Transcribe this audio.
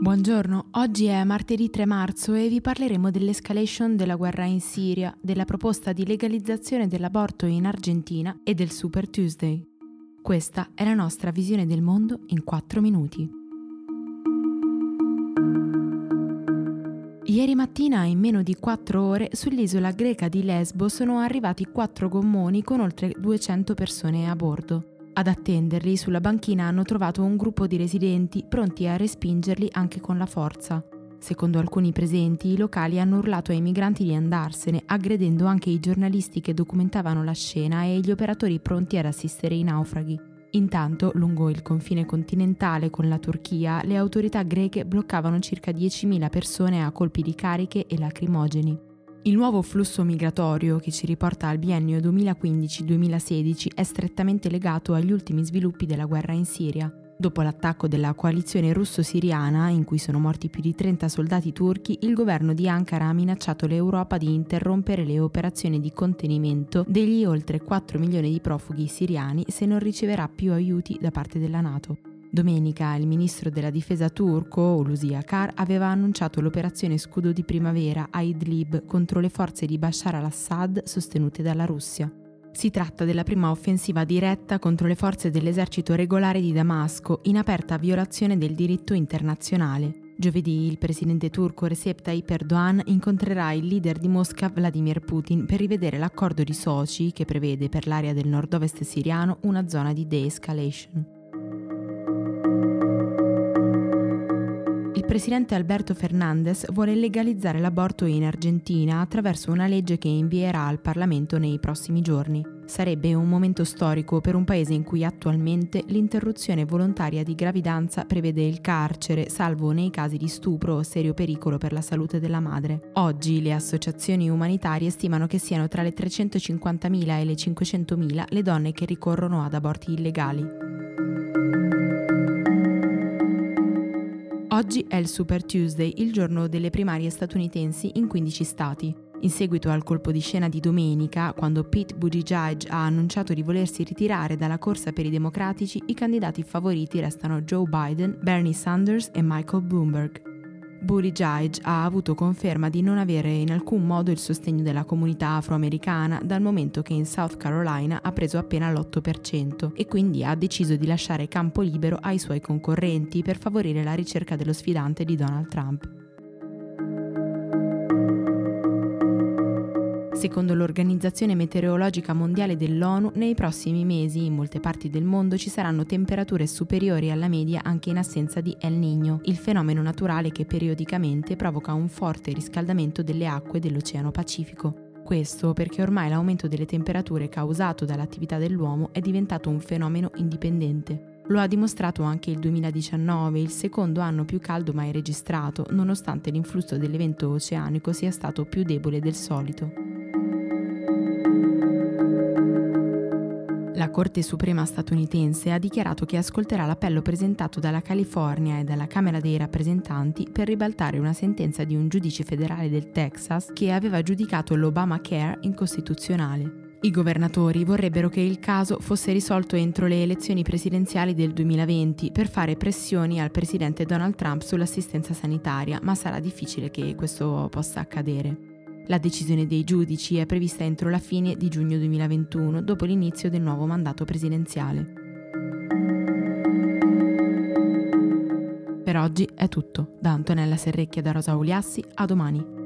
Buongiorno, oggi è martedì 3 marzo e vi parleremo dell'escalation della guerra in Siria, della proposta di legalizzazione dell'aborto in Argentina e del Super Tuesday. Questa è la nostra visione del mondo in 4 minuti. Ieri mattina, in meno di 4 ore, sull'isola greca di Lesbo sono arrivati 4 gommoni con oltre 200 persone a bordo. Ad attenderli sulla banchina hanno trovato un gruppo di residenti pronti a respingerli anche con la forza. Secondo alcuni presenti, i locali hanno urlato ai migranti di andarsene, aggredendo anche i giornalisti che documentavano la scena e gli operatori pronti ad assistere i naufraghi. Intanto, lungo il confine continentale con la Turchia, le autorità greche bloccavano circa 10.000 persone a colpi di cariche e lacrimogeni. Il nuovo flusso migratorio che ci riporta al biennio 2015-2016 è strettamente legato agli ultimi sviluppi della guerra in Siria. Dopo l'attacco della coalizione russo-siriana, in cui sono morti più di 30 soldati turchi, il governo di Ankara ha minacciato l'Europa di interrompere le operazioni di contenimento degli oltre 4 milioni di profughi siriani se non riceverà più aiuti da parte della Nato. Domenica il ministro della difesa turco, Hulusi Akar, aveva annunciato l'operazione Scudo di Primavera a Idlib contro le forze di Bashar al-Assad sostenute dalla Russia. Si tratta della prima offensiva diretta contro le forze dell'esercito regolare di Damasco, in aperta violazione del diritto internazionale. Giovedì il presidente turco Recep Tayyip Erdogan incontrerà il leader di Mosca Vladimir Putin per rivedere l'accordo di Sochi che prevede per l'area del nord-ovest siriano una zona di de-escalation. Presidente Alberto Fernandez vuole legalizzare l'aborto in Argentina attraverso una legge che invierà al Parlamento nei prossimi giorni. Sarebbe un momento storico per un paese in cui attualmente l'interruzione volontaria di gravidanza prevede il carcere, salvo nei casi di stupro o serio pericolo per la salute della madre. Oggi le associazioni umanitarie stimano che siano tra le 350.000 e le 500.000 le donne che ricorrono ad aborti illegali. Oggi è il Super Tuesday, il giorno delle primarie statunitensi in 15 stati. In seguito al colpo di scena di domenica, quando Pete Buttigieg ha annunciato di volersi ritirare dalla corsa per i democratici, i candidati favoriti restano Joe Biden, Bernie Sanders e Michael Bloomberg. Buttigieg ha avuto conferma di non avere in alcun modo il sostegno della comunità afroamericana dal momento che in South Carolina ha preso appena l'8% e quindi ha deciso di lasciare campo libero ai suoi concorrenti per favorire la ricerca dello sfidante di Donald Trump. Secondo l'Organizzazione Meteorologica Mondiale dell'ONU, nei prossimi mesi in molte parti del mondo ci saranno temperature superiori alla media anche in assenza di El Niño, il fenomeno naturale che periodicamente provoca un forte riscaldamento delle acque dell'Oceano Pacifico. Questo perché ormai l'aumento delle temperature causato dall'attività dell'uomo è diventato un fenomeno indipendente. Lo ha dimostrato anche il 2019, il secondo anno più caldo mai registrato, nonostante l'influsso dell'evento oceanico sia stato più debole del solito. La Corte Suprema statunitense ha dichiarato che ascolterà l'appello presentato dalla California e dalla Camera dei rappresentanti per ribaltare una sentenza di un giudice federale del Texas che aveva giudicato l'Obamacare incostituzionale. I governatori vorrebbero che il caso fosse risolto entro le elezioni presidenziali del 2020 per fare pressioni al presidente Donald Trump sull'assistenza sanitaria, ma sarà difficile che questo possa accadere. La decisione dei giudici è prevista entro la fine di giugno 2021, dopo l'inizio del nuovo mandato presidenziale. Per oggi è tutto. Da Antonella Serrecchia da Rosa Uliassi, a domani.